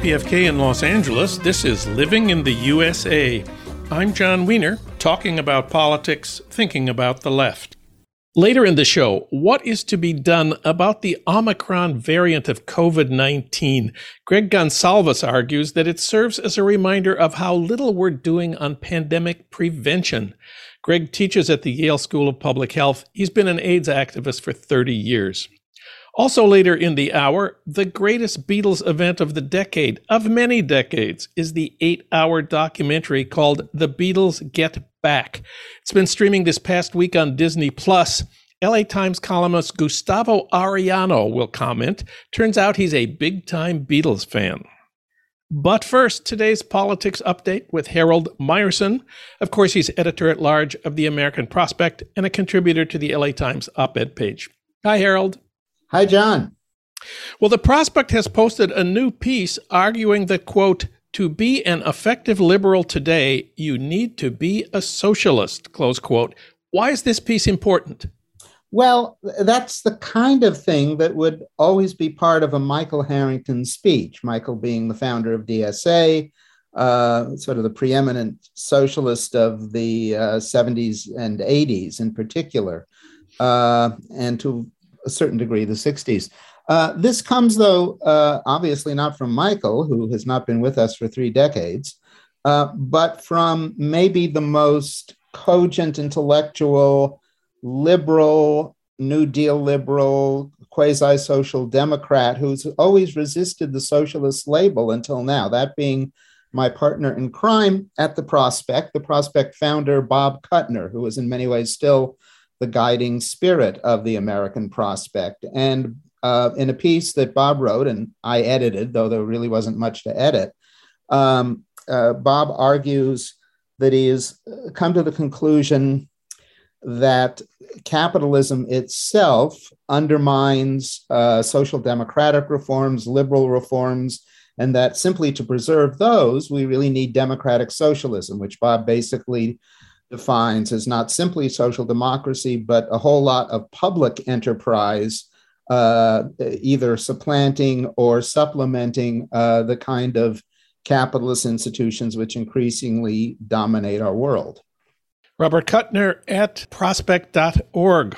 KPFK in Los Angeles, this is Living in the USA. I'm Jon Wiener, talking about politics, thinking about the left. Later in the show, what is to be done about the Omicron variant of COVID 19? Greg Gonsalves argues that it serves as a reminder of how little we're doing on pandemic prevention. Greg teaches at the Yale School of Public Health. He's been an AIDS activist for 30 years. Also, later in the hour, the greatest Beatles event of the decade, of many decades, is the eight hour documentary called The Beatles Get Back. It's been streaming this past week on Disney Plus. LA Times columnist Gustavo Arellano will comment. Turns out he's a big time Beatles fan. But first, today's politics update with Harold Meyerson. Of course, he's editor at large of the American Prospect and a contributor to the LA Times op ed page. Hi, Harold. Hi, Jon. Well, the Prospect has posted a new piece arguing that, quote, to be an effective liberal today, you need to be a socialist, close quote. Why is this piece important? Well, that's the kind of thing that would always be part of a Michael Harrington speech, Michael being the founder of DSA, uh, sort of the preeminent socialist of the uh, 70s and 80s in particular, uh, and to a certain degree, the 60s. Uh, this comes, though, uh, obviously not from Michael, who has not been with us for three decades, uh, but from maybe the most cogent, intellectual, liberal, New Deal liberal, quasi social Democrat who's always resisted the socialist label until now, that being my partner in crime at the Prospect, the Prospect founder, Bob Kuttner, who is in many ways still the guiding spirit of the American prospect. And uh, in a piece that Bob wrote and I edited, though there really wasn't much to edit, um, uh, Bob argues that he has come to the conclusion that capitalism itself undermines uh, social democratic reforms, liberal reforms, and that simply to preserve those, we really need democratic socialism, which Bob basically defines as not simply social democracy, but a whole lot of public enterprise, uh, either supplanting or supplementing uh, the kind of capitalist institutions which increasingly dominate our world. Robert Kuttner at prospect.org.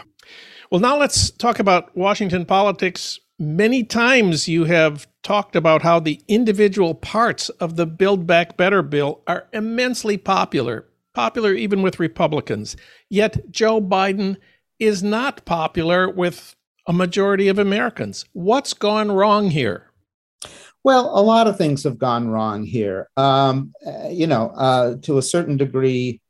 Well, now let's talk about Washington politics. Many times you have talked about how the individual parts of the Build Back Better bill are immensely popular popular even with Republicans. Yet Joe Biden is not popular with a majority of Americans. What's gone wrong here? Well, a lot of things have gone wrong here. Um, you know, uh, to a certain degree,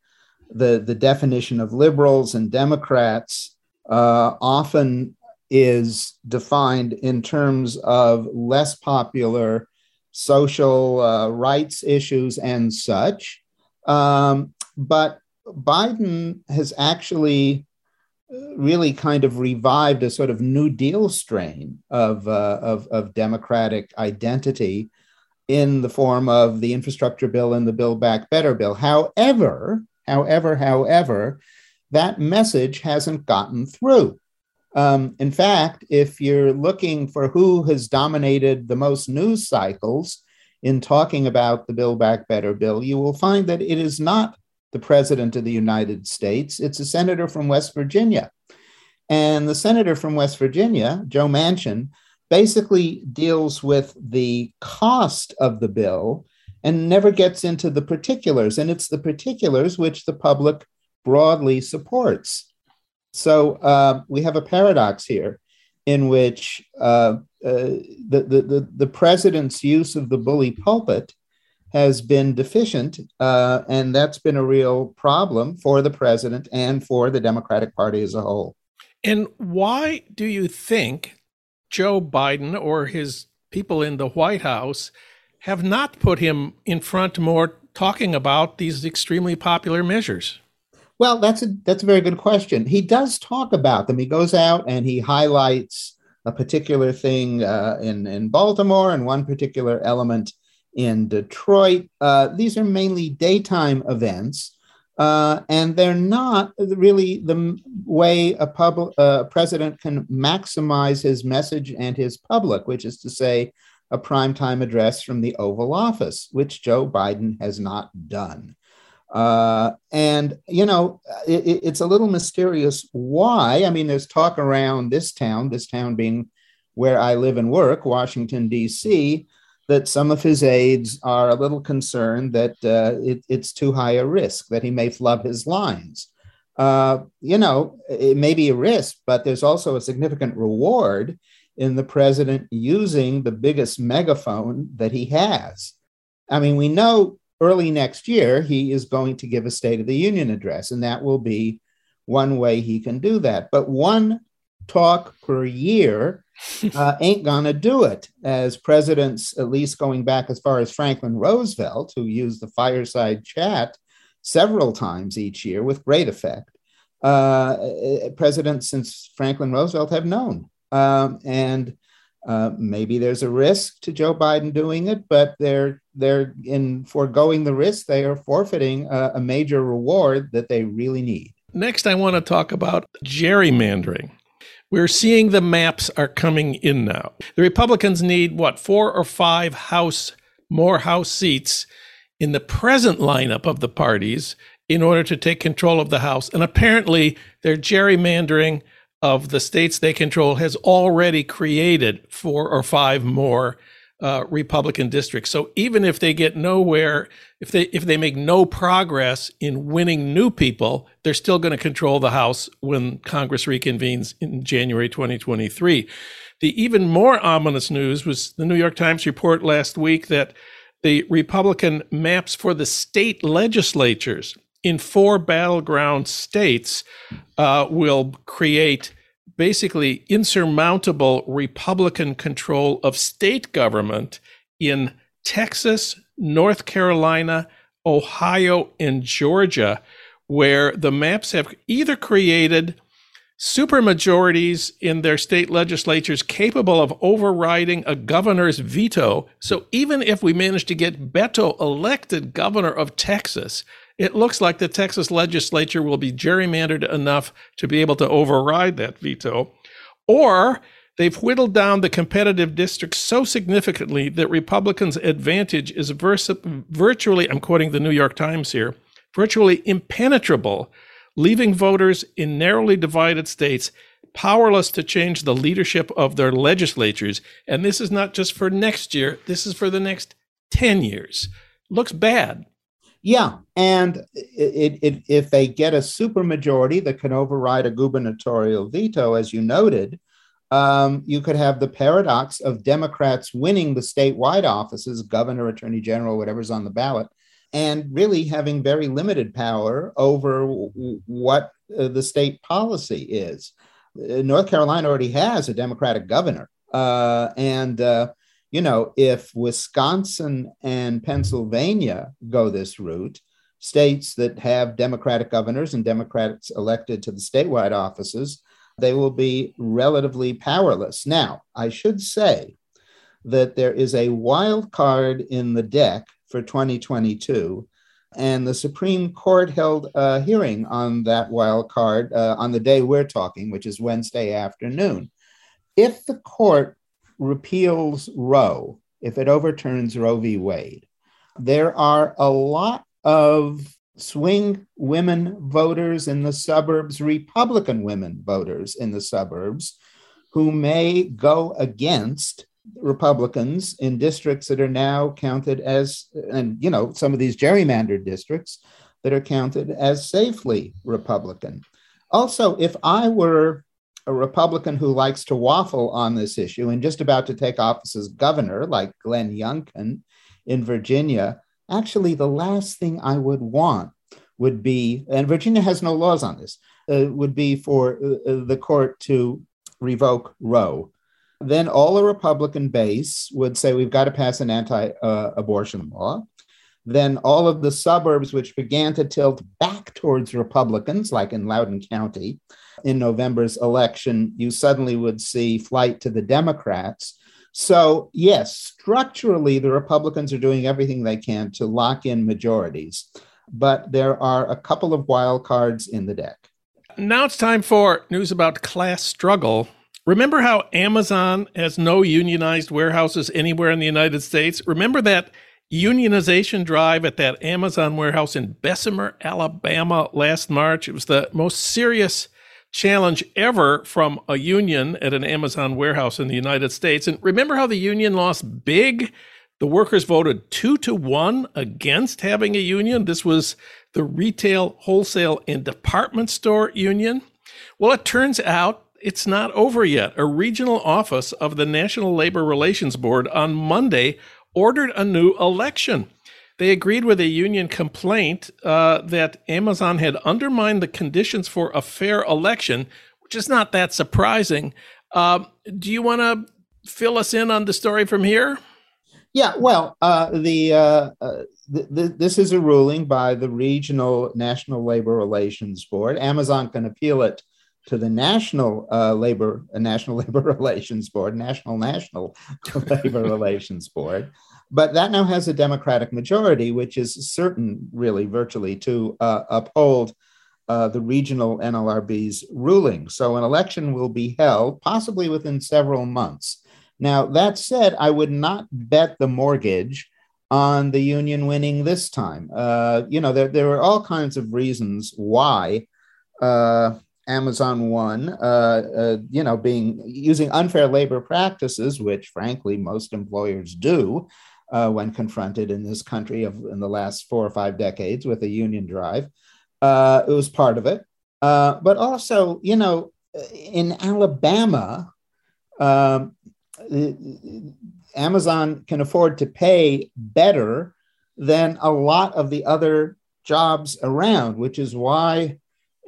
the, the definition of liberals and Democrats uh, often is defined in terms of less popular social uh, rights issues and such. Um, but Biden has actually uh, really kind of revived a sort of New Deal strain of, uh, of, of, democratic identity in the form of the infrastructure bill and the Build Back Better bill. However, however, however, that message hasn't gotten through. Um, in fact, if you're looking for who has dominated the most news cycles in talking about the Build Back Better bill, you will find that it is not the President of the United States, it's a senator from West Virginia. And the senator from West Virginia, Joe Manchin, basically deals with the cost of the bill and never gets into the particulars. And it's the particulars which the public broadly supports. So uh, we have a paradox here in which uh, uh, the, the, the, the president's use of the bully pulpit has been deficient, uh, and that's been a real problem for the president and for the Democratic Party as a whole. And why do you think Joe Biden or his people in the White House have not put him in front more talking about these extremely popular measures? Well, that's a that's a very good question. He does talk about them. He goes out and he highlights a particular thing uh, in in Baltimore and one particular element in Detroit. Uh, these are mainly daytime events, uh, and they're not really the way a public uh, president can maximize his message and his public, which is to say, a primetime address from the Oval Office, which Joe Biden has not done. Uh, and, you know, it, it's a little mysterious why. I mean, there's talk around this town, this town being where I live and work, Washington, D.C., that some of his aides are a little concerned that uh, it, it's too high a risk, that he may flub his lines. Uh, you know, it may be a risk, but there's also a significant reward in the president using the biggest megaphone that he has. I mean, we know early next year he is going to give a State of the Union address, and that will be one way he can do that. But one talk per year uh, ain't gonna do it. As presidents, at least going back as far as Franklin Roosevelt, who used the fireside chat several times each year with great effect, uh, presidents since Franklin Roosevelt have known. Um, and uh, maybe there's a risk to Joe Biden doing it, but they're they're in foregoing the risk. They are forfeiting a, a major reward that they really need. Next, I want to talk about gerrymandering. We're seeing the maps are coming in now. The Republicans need what, four or five House, more House seats in the present lineup of the parties in order to take control of the House. And apparently, their gerrymandering of the states they control has already created four or five more uh, Republican districts. So even if they get nowhere, if they if they make no progress in winning new people, they're still going to control the House when Congress reconvenes in January 2023. The even more ominous news was the New York Times report last week that the Republican maps for the state legislatures in four battleground states uh, will create basically insurmountable Republican control of state government in Texas, North Carolina, Ohio, and Georgia, where the maps have either created supermajorities in their state legislatures capable of overriding a governor's veto. So even if we manage to get Beto elected governor of Texas, it looks like the Texas legislature will be gerrymandered enough to be able to override that veto. Or they've whittled down the competitive districts so significantly that Republicans' advantage is virtually, I'm quoting the New York Times here, virtually impenetrable, leaving voters in narrowly divided states powerless to change the leadership of their legislatures. And this is not just for next year, this is for the next 10 years. Looks bad. Yeah, and it, it, if they get a supermajority that can override a gubernatorial veto, as you noted, um, you could have the paradox of Democrats winning the statewide offices, governor, attorney general, whatever's on the ballot, and really having very limited power over w- what uh, the state policy is. Uh, North Carolina already has a Democratic governor, uh, and uh, you know, if Wisconsin and Pennsylvania go this route, states that have Democratic governors and Democrats elected to the statewide offices, they will be relatively powerless. Now, I should say that there is a wild card in the deck for 2022. And the Supreme Court held a hearing on that wild card uh, on the day we're talking, which is Wednesday afternoon. If the court repeals Roe, if it overturns Roe v. Wade, there are a lot of swing women voters in the suburbs, Republican women voters in the suburbs, who may go against Republicans in districts that are now counted as, and you know, some of these gerrymandered districts that are counted as safely Republican. Also, if I were a Republican who likes to waffle on this issue and just about to take office as governor, like Glenn Youngkin in Virginia, actually, the last thing I would want would be, and Virginia has no laws on this, uh, would be for uh, uh the court to revoke Roe. Then all the Republican base would say we've got to pass an anti uh, abortion law. Then all of the suburbs, which began to tilt back towards Republicans, like in Loudoun County, in November's election, you suddenly would see flight to the Democrats. So, yes, structurally, the Republicans are doing everything they can to lock in majorities, but there are a couple of wild cards in the deck. Now it's time for news about class struggle. Remember how Amazon has no unionized warehouses anywhere in the United States? Remember that unionization drive at that Amazon warehouse in Bessemer, Alabama last March? It was the most serious challenge ever from a union at an Amazon warehouse in the United States. And remember how the union lost big? The workers voted two to one against having a union. This was the retail, wholesale, and department store union. Well, it turns out it's not over yet. A regional office of the National Labor Relations Board on Monday ordered a new election. They agreed with a union complaint uh, that Amazon had undermined the conditions for a fair election, which is not that surprising. Uh, do you want to fill us in on the story from here? Yeah, well, uh, the, uh, uh, th- th- this is a ruling by the regional National Labor Relations Board. Amazon can appeal it to the National uh, Labor National Labor Relations Board, National National Labor Relations Board, but that now has a Democratic majority, which is certain, really, virtually, to uh, uphold uh, the regional NLRB's ruling. So an election will be held, possibly within several months. Now that said, I would not bet the mortgage on the union winning this time. Uh, you know, there, there are all kinds of reasons why uh, Amazon won, uh, uh, you know, being using unfair labor practices, which frankly most employers do uh, when confronted in this country of in the last four or five decades with a union drive. Uh, it was part of it, uh, but also, you know, in Alabama, um, Amazon can afford to pay better than a lot of the other jobs around, which is why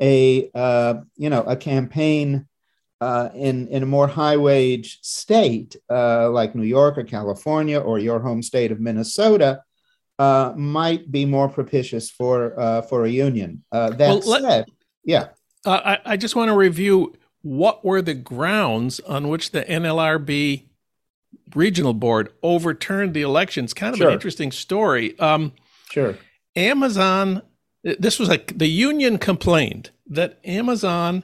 a uh, you know a campaign uh, in in a more high wage state uh, like New York or California or your home state of Minnesota uh, might be more propitious for uh, for a union. Uh, that well, said, let, yeah, I, I just want to review what were the grounds on which the NLRB regional board overturned the elections. Kind of sure. an interesting story. Um, sure. Amazon this was like the union complained that Amazon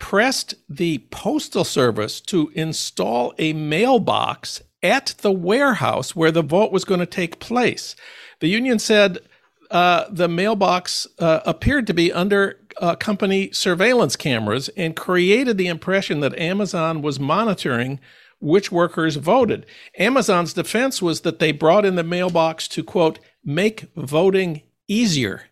pressed the postal service to install a mailbox at the warehouse where the vote was going to take place. The union said uh, the mailbox uh, appeared to be under uh, company surveillance cameras and created the impression that Amazon was monitoring which workers voted. Amazon's defense was that they brought in the mailbox to, quote, make voting easier.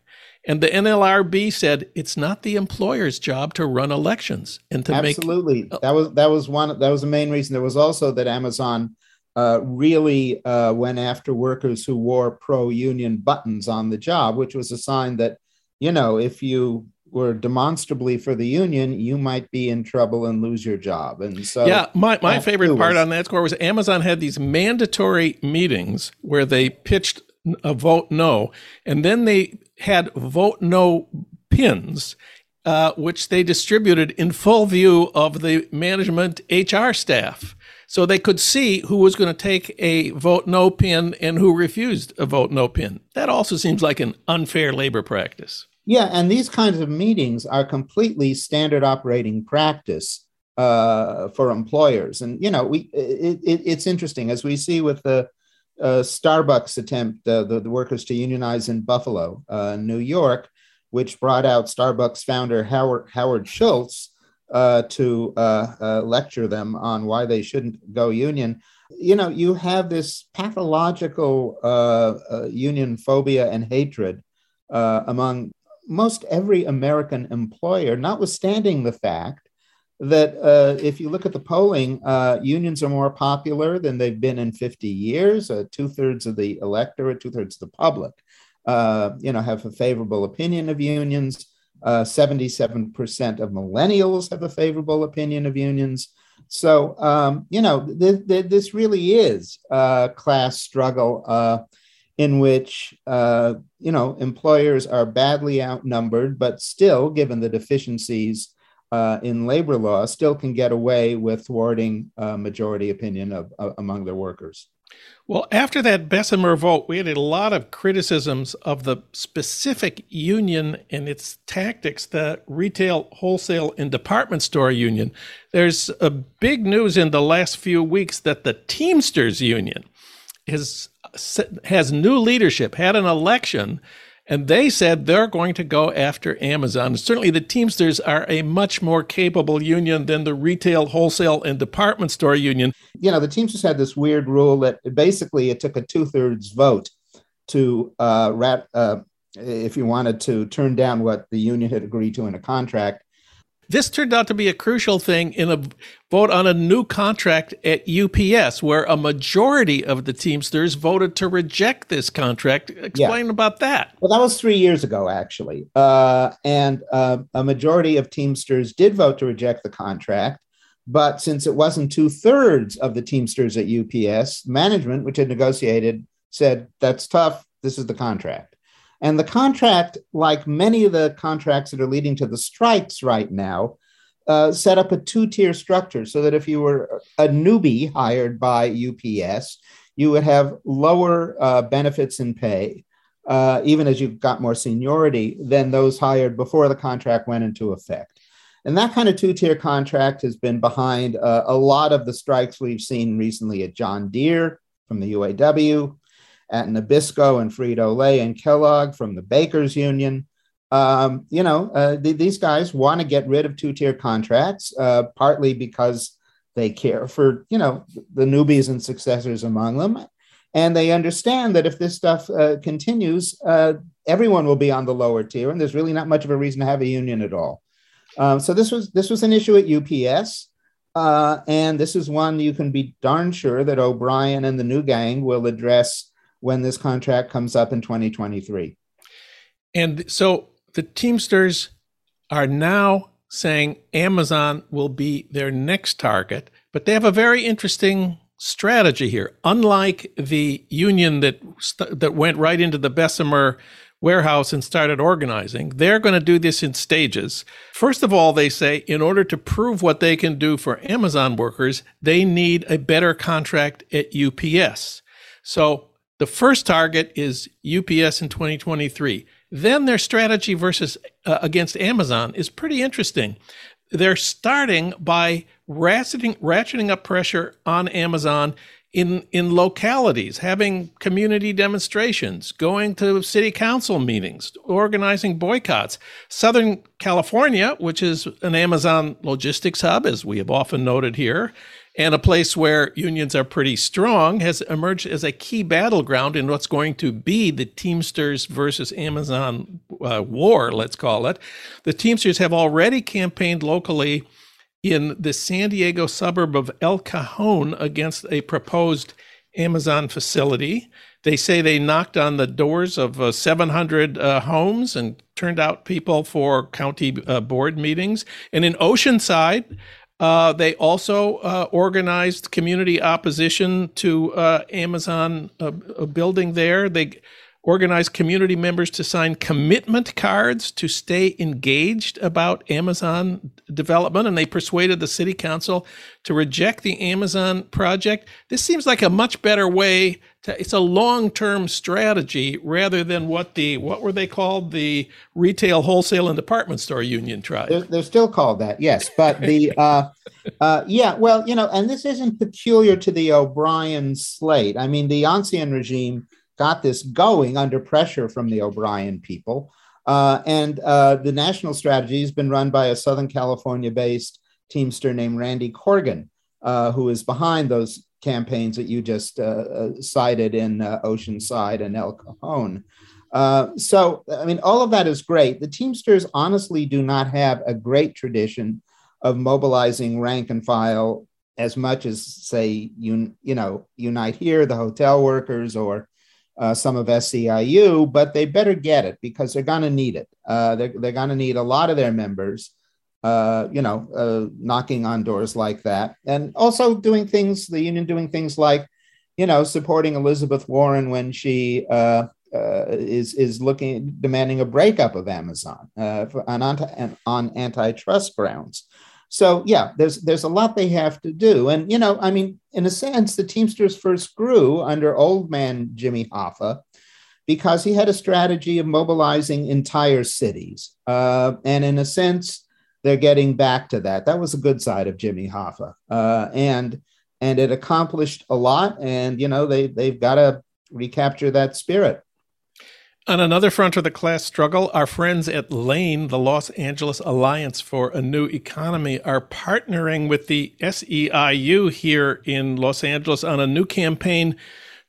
And the NLRB said it's not the employer's job to run elections and to absolutely. make absolutely that was that was one that was the main reason. There was also that Amazon uh, really uh, went after workers who wore pro-union buttons on the job, which was a sign that you know if you were demonstrably for the union, you might be in trouble and lose your job. And so, yeah, my, my favorite part was, on that score was Amazon had these mandatory meetings where they pitched a vote no, and then they had vote no pins, uh, which they distributed in full view of the management HR staff. So they could see who was going to take a vote no pin and who refused a vote no pin. That also seems like an unfair labor practice. Yeah, and these kinds of meetings are completely standard operating practice uh, for employers. And you know, we it, it, it's interesting as we see with the uh, Starbucks attempt, uh, the, the, workers to unionize in Buffalo, uh, New York, which brought out Starbucks founder Howard, Howard Schultz uh, to uh, uh, lecture them on why they shouldn't go union. You know, you have this pathological union phobia and hatred among most every American employer, notwithstanding the fact that uh, if you look at the polling, uh, unions are more popular than they've been in 50 years. Uh, two thirds of the electorate, two thirds of the public, uh, you know, have a favorable opinion of unions. 77% uh, of millennials have a favorable opinion of unions. So, um, you know, th- th- this really is a class struggle uh, in which, you know, employers are badly outnumbered, but still, given the deficiencies uh, in labor law still can get away with thwarting uh, majority opinion of, uh, among their workers. Well, after that Bessemer vote, we had a lot of criticisms of the specific union and its tactics, the retail, wholesale, and department store union. There's a big news in the last few weeks that the Teamsters Union is, has new leadership, had an election, and they said they're going to go after Amazon. Certainly, the Teamsters are a much more capable union than the retail, wholesale, and department store union. You know, the Teamsters had this weird rule that basically it took a two thirds vote to uh, rat, uh, if you wanted to turn down what the union had agreed to in a contract. This turned out to be a crucial thing in a vote on a new contract at UPS, where a majority of the Teamsters voted to reject this contract. Explain yeah. about that. Well, that was three years ago, actually. Uh, and uh, a majority of Teamsters did vote to reject the contract. But since it wasn't two thirds of the Teamsters at UPS, management, which had negotiated, said, that's tough. This is the contract. And the contract, like many of the contracts that are leading to the strikes right now, uh, set up a two tier structure so that if you were a newbie hired by UPS, you would have lower uh, benefits and pay, uh, even as you've got more seniority than those hired before the contract went into effect. And that kind of two tier contract has been behind uh, a lot of the strikes we've seen recently at John Deere from the UAW, at Nabisco and Frito Lay and Kellogg from the Bakers Union. Um, you know, uh, th- these guys want to get rid of two tier contracts, uh, partly because they care for, you know, the newbies and successors among them. And they understand that if this stuff uh, continues, uh, everyone will be on the lower tier, and there's really not much of a reason to have a union at all. Um, so this was this was an issue at UPS. Uh, and this is one you can be darn sure that O'Brien and the new gang will address when this contract comes up in 2023. And so the Teamsters are now saying Amazon will be their next target, but they have a very interesting strategy here. Unlike the union that that went right into the Bessemer warehouse and started organizing, they're going to do this in stages. First of all, they say in order to prove what they can do for Amazon workers, they need a better contract at UPS. So the first target is UPS in 2023. Then their strategy versus uh, against Amazon is pretty interesting. They're starting by ratcheting, ratcheting up pressure on Amazon in in localities, having community demonstrations, going to city council meetings, organizing boycotts. Southern California, which is an Amazon logistics hub, as we have often noted here, and a place where unions are pretty strong has emerged as a key battleground in what's going to be the Teamsters versus Amazon uh, war, let's call it. The Teamsters have already campaigned locally in the San Diego suburb of El Cajon against a proposed Amazon facility. They say they knocked on the doors of uh, 700 uh, homes and turned out people for county uh, board meetings. And in Oceanside, uh, they also uh, organized community opposition to uh, Amazon uh, building there. They organized community members to sign commitment cards to stay engaged about Amazon development, and they persuaded the city council to reject the Amazon project. This seems like a much better way to, it's a long-term strategy rather than what the what were they called the retail wholesale and department store union tried. They're, they're still called that, yes. But the uh, uh, yeah, well, you know, and this isn't peculiar to the O'Brien slate. I mean, the Ancien regime got this going under pressure from the O'Brien people. Uh, and uh, the national strategy has been run by a Southern California based Teamster named Randy Korgan, uh, who is behind those campaigns that you just uh, uh, cited in uh, Oceanside and El Cajon. so, I mean, all of that is great. The Teamsters honestly do not have a great tradition of mobilizing rank and file as much as, say, you, you know, Unite Here, the hotel workers, or uh, some of SEIU, but they better get it because they're going to need it. Uh, they're they're going to need a lot of their members, uh, you know, uh, knocking on doors like that, and also doing things. The union doing things like, you know, supporting Elizabeth Warren when she uh, uh, is is looking demanding a breakup of Amazon on on antitrust grounds. So yeah, there's there's a lot they have to do, and you know, I mean, in a sense, the Teamsters first grew under old man Jimmy Hoffa because he had a strategy of mobilizing entire cities, uh, and in a sense, they're getting back to that. That was a good side of Jimmy Hoffa, uh, and and it accomplished a lot. And you know, they they've got to recapture that spirit. On another front of the class struggle, our friends at LAANE, the Los Angeles Alliance for a New Economy, are partnering with the SEIU here in Los Angeles on a new campaign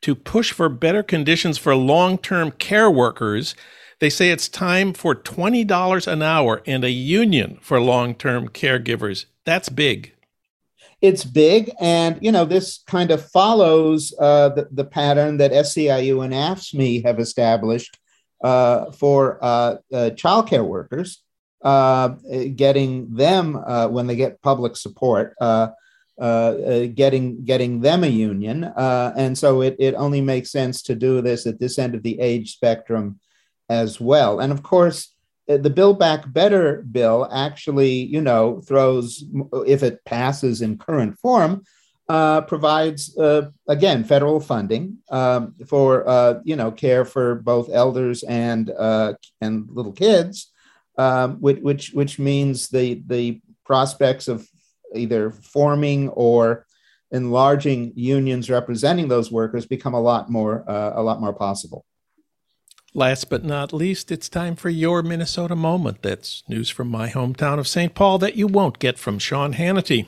to push for better conditions for long term care workers. They say it's time for $20 an hour and a union for long term caregivers. That's big it's big and you know this kind of follows uh, the, the pattern that SEIU and AFSCME have established uh, for uh, uh, childcare workers, uh, getting them uh, when they get public support, uh, getting getting them a union, and so it it only makes sense to do this at this end of the age spectrum as well. And of course, the Build Back Better bill actually, you know, throws if it passes in current form, uh, provides uh, again federal funding um, for uh, you know care for both elders and uh, and little kids, um, which, which which means the the prospects of either forming or enlarging unions representing those workers become a lot more uh, a lot more possible. Last but not least, it's time for your Minnesota moment. That's news from my hometown of St. Paul that you won't get from Sean Hannity.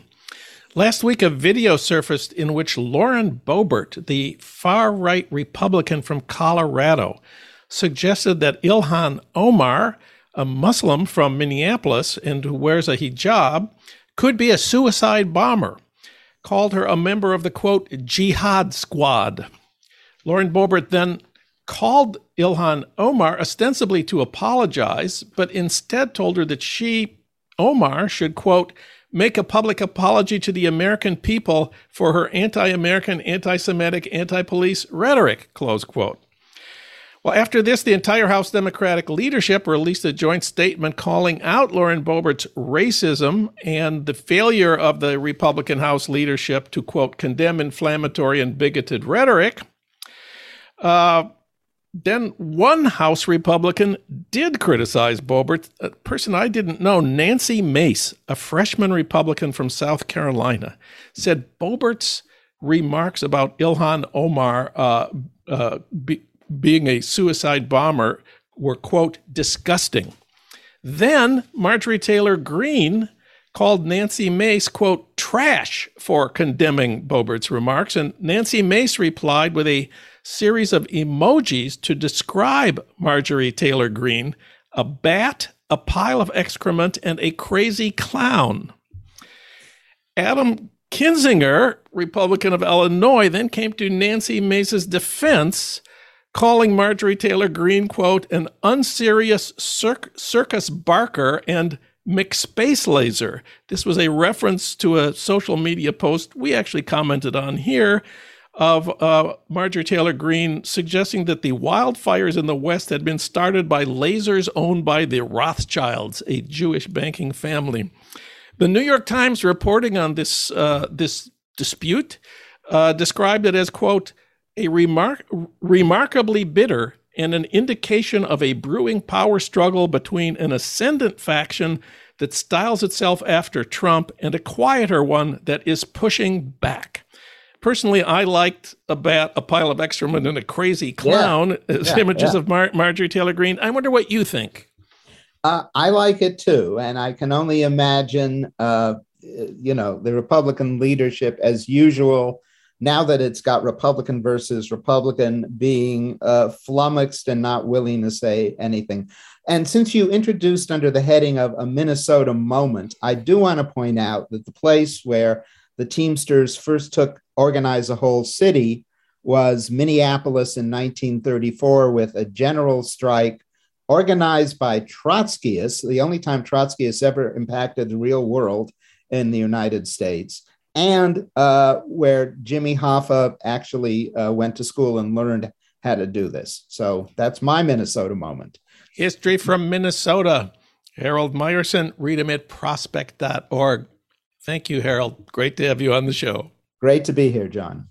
Last week, a video surfaced in which Lauren Boebert, the far right Republican from Colorado, suggested that Ilhan Omar, a Muslim from Minneapolis and who wears a hijab, could be a suicide bomber, called her a member of the quote, jihad squad. Lauren Boebert then called Ilhan Omar ostensibly to apologize, but instead told her that she, Omar, should quote, make a public apology to the American people for her anti American, anti Semitic, anti police rhetoric, close quote. Well, after this, the entire House Democratic leadership released a joint statement calling out Lauren Boebert's racism and the failure of the Republican House leadership to, quote, condemn inflammatory and bigoted rhetoric. Uh, then one House Republican did criticize Boebert, a person I didn't know, Nancy Mace, a freshman Republican from South Carolina, said Boebert's remarks about Ilhan Omar uh, uh, be, being a suicide bomber were, quote, disgusting. Then Marjorie Taylor Greene called Nancy Mace, quote, trash for condemning Boebert's remarks. And Nancy Mace replied with a series of emojis to describe Marjorie Taylor Greene a bat, a pile of excrement, and a crazy clown. Adam Kinzinger, Republican of Illinois, then came to Nancy Mace's defense, calling Marjorie Taylor Greene, quote, an unserious circus barker and McSpace laser. This was a reference to a social media post we actually commented on here of uh, Marjorie Taylor Greene suggesting that the wildfires in the West had been started by lasers owned by the Rothschilds, a Jewish banking family. The New York Times reporting on this uh, this dispute uh, described it as quote a remark- remarkably bitter and an indication of a brewing power struggle between an ascendant faction that styles itself after Trump and a quieter one that is pushing back. Personally, I liked a bat, a pile of excrement, and a crazy clown yeah. as yeah, images yeah. of Mar- Marjorie Taylor Greene. I wonder what you think. Uh, I like it too, and I can only imagine, uh, you know, the Republican leadership as usual. Now that it's got Republican versus Republican being uh, flummoxed and not willing to say anything. And since you introduced under the heading of a Minnesota moment, I do want to point out that the place where the Teamsters first took organize a whole city was Minneapolis in 1934 with a general strike organized by Trotskyists, the only time Trotskyists ever impacted the real world in the United States, and uh, where Jimmy Hoffa actually uh, went to school and learned how to do this. So that's my Minnesota moment. History from Minnesota. Harold Meyerson, read him at prospect.org. Thank you, Harold. Great to have you on the show. Great to be here, Jon.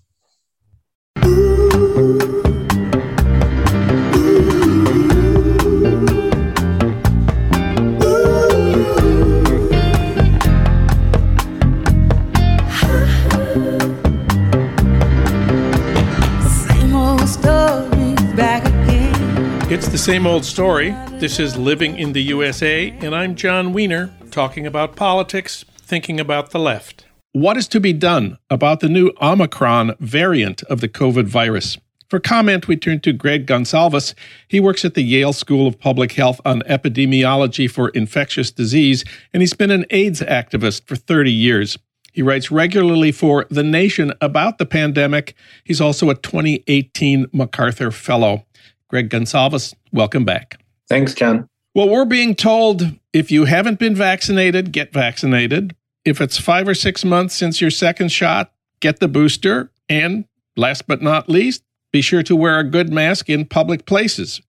It's the same old story. This is Living in the USA, and I'm Jon Wiener, talking about politics, thinking about the left. What is to be done about the new Omicron variant of the COVID virus? For comment, we turn to Greg Gonsalves. He works at the Yale School of Public Health on epidemiology for infectious disease, and he's been an AIDS activist for 30 years. He writes regularly for The Nation about the pandemic. He's also a 2018 MacArthur Fellow. Greg Gonsalves, welcome back. Thanks, Ken. Well, we're being told if you haven't been vaccinated, get vaccinated. If it's five or six months since your second shot, get the booster. And last but not least, be sure to wear a good mask in public places.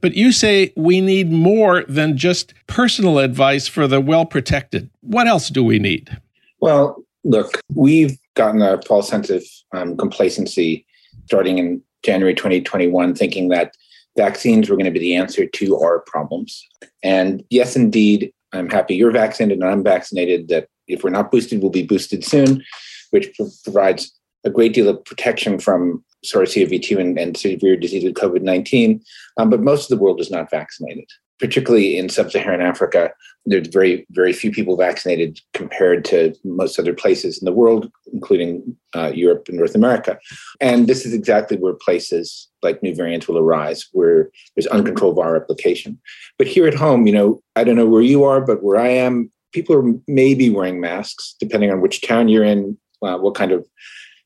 But you say we need more than just personal advice for the well protected. What else do we need? Well, look, we've gotten a false sense of um, complacency starting in January 2021, thinking that vaccines were going to be the answer to our problems. And yes, indeed, I'm happy you're vaccinated and I'm vaccinated, that if we're not boosted, we'll be boosted soon, which provides a great deal of protection from SARS-CoV-2 and, and severe disease with COVID-19. Um, but most of the world is not vaccinated particularly in sub-Saharan Africa, there's very, very few people vaccinated compared to most other places in the world, including uh, Europe and North America. And this is exactly where places like new variants will arise, where there's uncontrolled viral replication. But here at home, you know, I don't know where you are, but where I am, people are maybe wearing masks, depending on which town you're in, uh, what kind of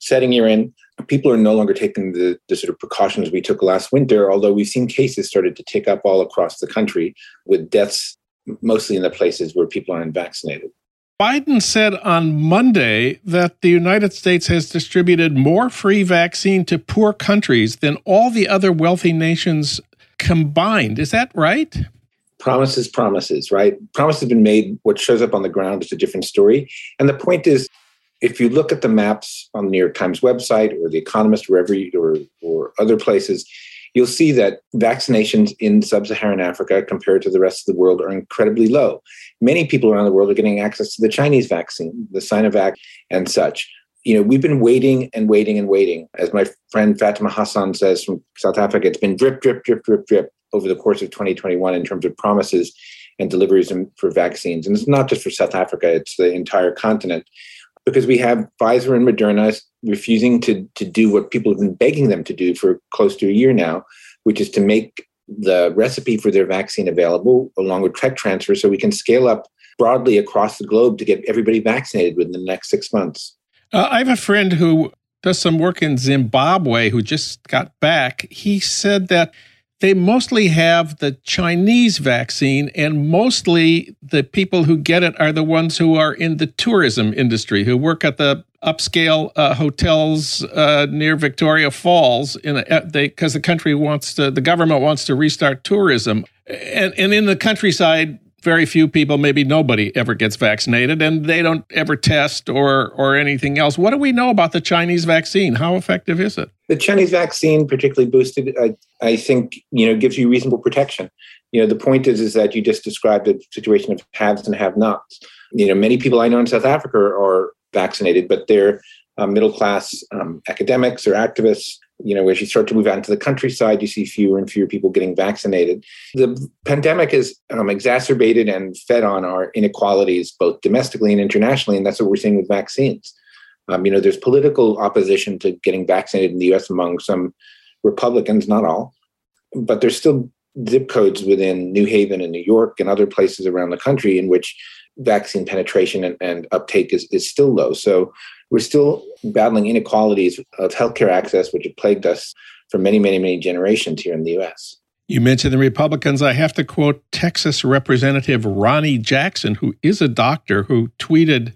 setting you're in people are no longer taking the, the sort of precautions we took last winter, although we've seen cases started to tick up all across the country with deaths mostly in the places where people aren't vaccinated. Biden said on Monday that the United States has distributed more free vaccine to poor countries than all the other wealthy nations combined. Is that right? Promises, promises, right? Promises have been made. What shows up on the ground is a different story. And the point is, if you look at the maps on the New York Times website or The Economist, wherever or, or other places, you'll see that vaccinations in sub-Saharan Africa compared to the rest of the world are incredibly low. Many people around the world are getting access to the Chinese vaccine, the Sinovac and such. You know, we've been waiting and waiting and waiting. As my friend Fatima Hassan says from South Africa, it's been drip, drip, drip, drip, drip over the course of 2021 in terms of promises and deliveries for vaccines. And it's not just for South Africa, it's the entire continent because we have Pfizer and Moderna refusing to, to do what people have been begging them to do for close to a year now, which is to make the recipe for their vaccine available along with tech transfer so we can scale up broadly across the globe to get everybody vaccinated within the next six months. Uh, I have a friend who does some work in Zimbabwe who just got back. He said that they mostly have the Chinese vaccine, and mostly the people who get it are the ones who are in the tourism industry, who work at the upscale uh, hotels uh, near Victoria Falls, because the country wants to, the government wants to restart tourism, and and in the countryside, very few people, maybe nobody, ever gets vaccinated, and they don't ever test or or anything else. What do we know about the Chinese vaccine? How effective is it? The Chinese vaccine, particularly boosted, I, I think you know gives you reasonable protection. You know, the point is is that you just described a situation of haves and have-nots. You know, many people I know in South Africa are vaccinated, but they're uh, middle class um, academics or activists you know, as you start to move out into the countryside, you see fewer and fewer people getting vaccinated. The pandemic has um, exacerbated and fed on our inequalities, both domestically and internationally, and that's what we're seeing with vaccines. Um, you know, there's political opposition to getting vaccinated in the U.S. among some Republicans, not all, but there's still zip codes within New Haven and New York and other places around the country in which vaccine penetration and, and uptake is, is still low. So we're still battling inequalities of healthcare access, which have plagued us for many, many, many generations here in the US. You mentioned the Republicans. I have to quote Texas Representative Ronny Jackson, who is a doctor, who tweeted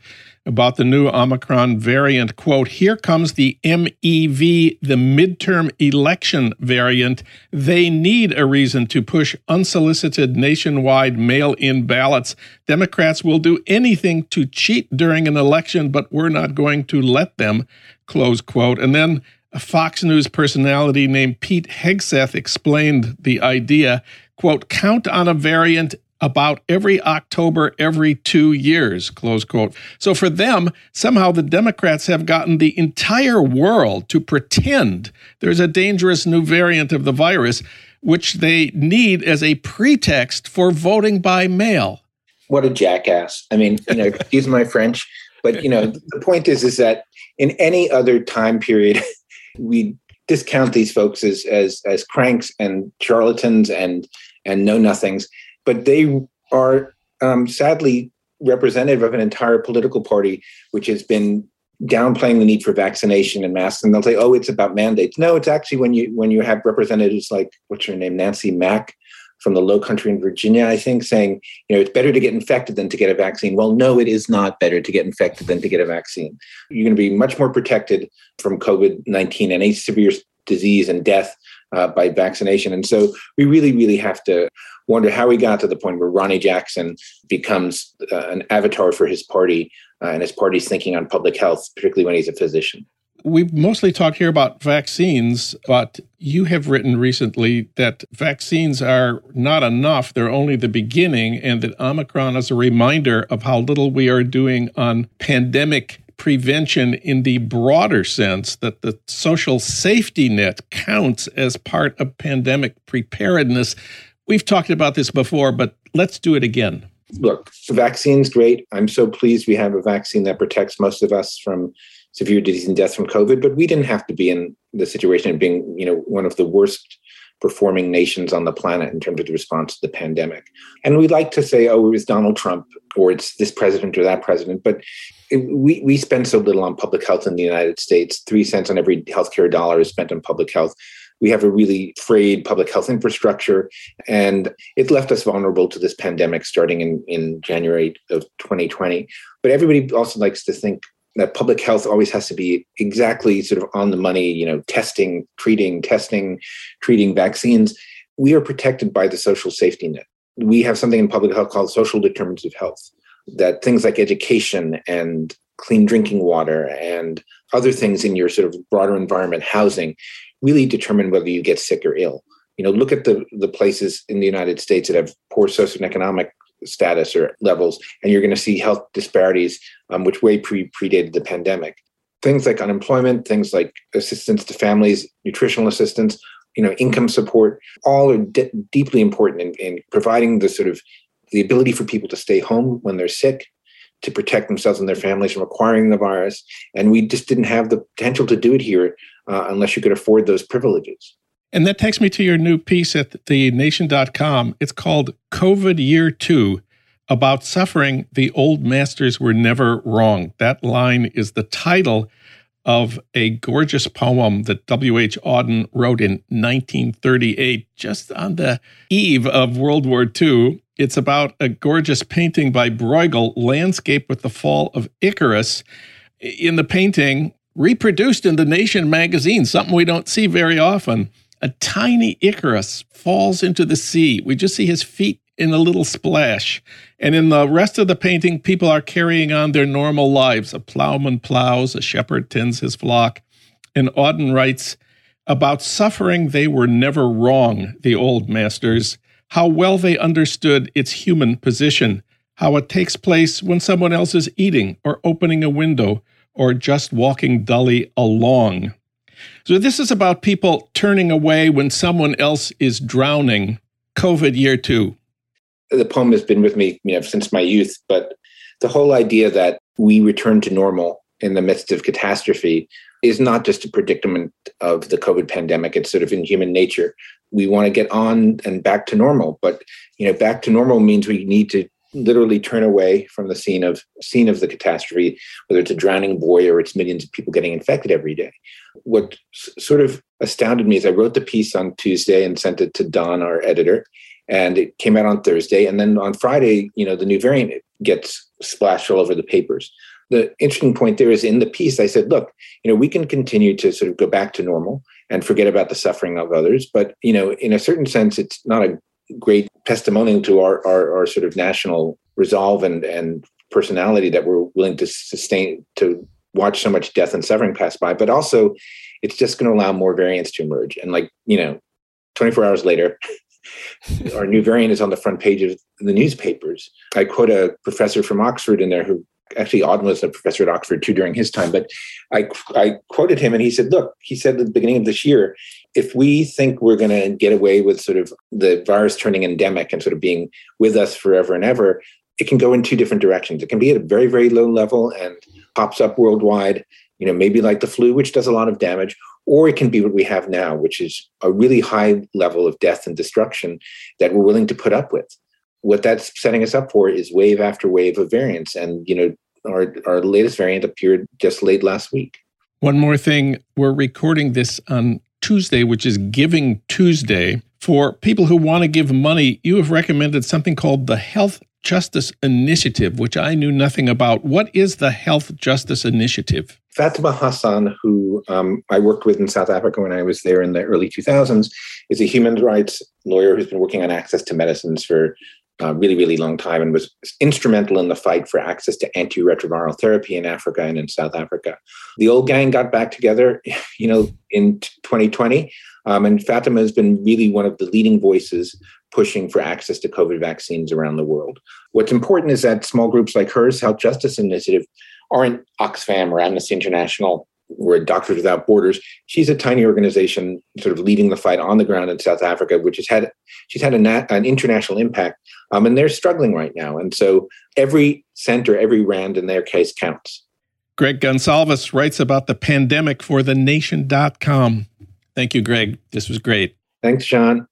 about the new Omicron variant. Quote, here comes the MEV, the midterm election variant. They need a reason to push unsolicited nationwide mail in ballots. Democrats will do anything to cheat during an election, but we're not going to let them. Close quote. And then a Fox News personality named Pete Hegseth explained the idea. Quote, count on a variant about every October every two years, close quote. So for them, somehow the Democrats have gotten the entire world to pretend there's a dangerous new variant of the virus, which they need as a pretext for voting by mail. What a jackass. I mean, you know, excuse my French, but you know, the point is is that in any other time period, we discount these folks as as as cranks and charlatans and and know nothings but they are um, sadly representative of an entire political party which has been downplaying the need for vaccination and masks and they'll say oh it's about mandates. No it's actually when you when you have representatives like what's her name nancy mace from the low country in virginia i think saying you know it's better to get infected than to get a vaccine. Well no it is not better to get infected than to get a vaccine. You're going to be much more protected from covid-19 and any severe disease and death uh, by vaccination. And so we really, really have to wonder how we got to the point where Ronny Jackson becomes uh, an avatar for his party uh, and his party's thinking on public health, particularly when he's a physician. We've mostly talked here about vaccines, but you have written recently that vaccines are not enough. They're only the beginning, and that Omicron is a reminder of how little we are doing on pandemic prevention in the broader sense that the social safety net counts as part of pandemic preparedness. We've talked about this before, but let's do it again. Look, the vaccine's great. I'm so pleased we have a vaccine that protects most of us from severe disease and death from COVID, but we didn't have to be in the situation of being, you know, one of the worst performing nations on the planet in terms of the response to the pandemic. And we like to say, oh, it was Donald Trump or it's this president or that president, but we, we spend so little on public health in the United States. Three cents on every healthcare dollar is spent on public health. We have a really frayed public health infrastructure, and it left us vulnerable to this pandemic starting in, in January of 2020. But everybody also likes to think that public health always has to be exactly sort of on the money, you know, testing, treating, testing, treating vaccines. We are protected by the social safety net. We have something in public health called social determinants of health, that things like education and clean drinking water and other things in your sort of broader environment, housing, really determine whether you get sick or ill. You know, look at the the places in the United States that have poor socioeconomic status or levels, and you're going to see health disparities, um, which way pre predated the pandemic. Things like unemployment, things like assistance to families, nutritional assistance, you know, income support, all are de- deeply important in, in providing the sort of the ability for people to stay home when they're sick, to protect themselves and their families from acquiring the virus. And we just didn't have the potential to do it here uh, unless you could afford those privileges. And that takes me to your new piece at the nation.com. It's called COVID Year Two About Suffering the Old Masters Were Never Wrong. That line is the title of a gorgeous poem that W.H. Auden wrote in 1938, just on the eve of World War II. It's about a gorgeous painting by Bruegel, Landscape with the Fall of Icarus. In the painting, reproduced in the Nation magazine, something we don't see very often a tiny Icarus falls into the sea. We just see his feet in a little splash. And in the rest of the painting, people are carrying on their normal lives. A plowman plows, a shepherd tends his flock. And Auden writes, about suffering, they were never wrong, the old masters. How well they understood its human position, how it takes place when someone else is eating or opening a window or just walking dully along. So, this is about people turning away when someone else is drowning. COVID year two. The poem has been with me you know, since my youth, but the whole idea that we return to normal in the midst of catastrophe is not just a predicament of the COVID pandemic. It's sort of in human nature. We want to get on and back to normal, but you know, back to normal means we need to literally turn away from the scene of scene of the catastrophe, whether it's a drowning boy or it's millions of people getting infected every day. What s- sort of astounded me is I wrote the piece on Tuesday and sent it to Don, our editor, and it came out on Thursday. And then on Friday, you know, the new variant gets splashed all over the papers. the interesting point there is in the piece, I said, look, you know, we can continue to sort of go back to normal and forget about the suffering of others. But, you know, in a certain sense, it's not a great testimonial to our, our, our sort of national resolve and, and personality that we're willing to sustain, to watch so much death and suffering pass by. But also, it's just going to allow more variants to emerge. And like, you know, 24 hours later, our new variant is on the front page of the newspapers. I quote a professor from Oxford in there who actually Auden was a professor at Oxford too during his time, but I, I quoted him and he said, look, he said at the beginning of this year, if we think we're going to get away with sort of the virus turning endemic and sort of being with us forever and ever, it can go in two different directions. It can be at a very, very low level and pops up worldwide, you know, maybe like the flu, which does a lot of damage, or it can be what we have now, which is a really high level of death and destruction that we're willing to put up with what that's setting us up for is wave after wave of variants. And, you know, our, our latest variant appeared just late last week. One more thing we're recording this on Tuesday, which is Giving Tuesday. For people who want to give money, you have recommended something called the Health Justice Initiative, which I knew nothing about. What is the Health Justice Initiative? Fatima Hassan, who um, I worked with in South Africa when I was there in the early 2000s, is a human rights lawyer who's been working on access to medicines for a really, really long time and was instrumental in the fight for access to antiretroviral therapy in Africa and in South Africa. The old gang got back together, you know, in 2020. Um, and Fatima has been really one of the leading voices pushing for access to COVID vaccines around the world. What's important is that small groups like hers, Health Justice Initiative, aren't Oxfam or Amnesty International we're Doctors Without Borders. She's a tiny organization, sort of leading the fight on the ground in South Africa, which has had she's had nat, an international impact, um, and they're struggling right now. And so every center, every rand in their case counts. Greg Gonsalves writes about the pandemic for thenation.com. Thank you, Greg. This was great. Thanks, Jon.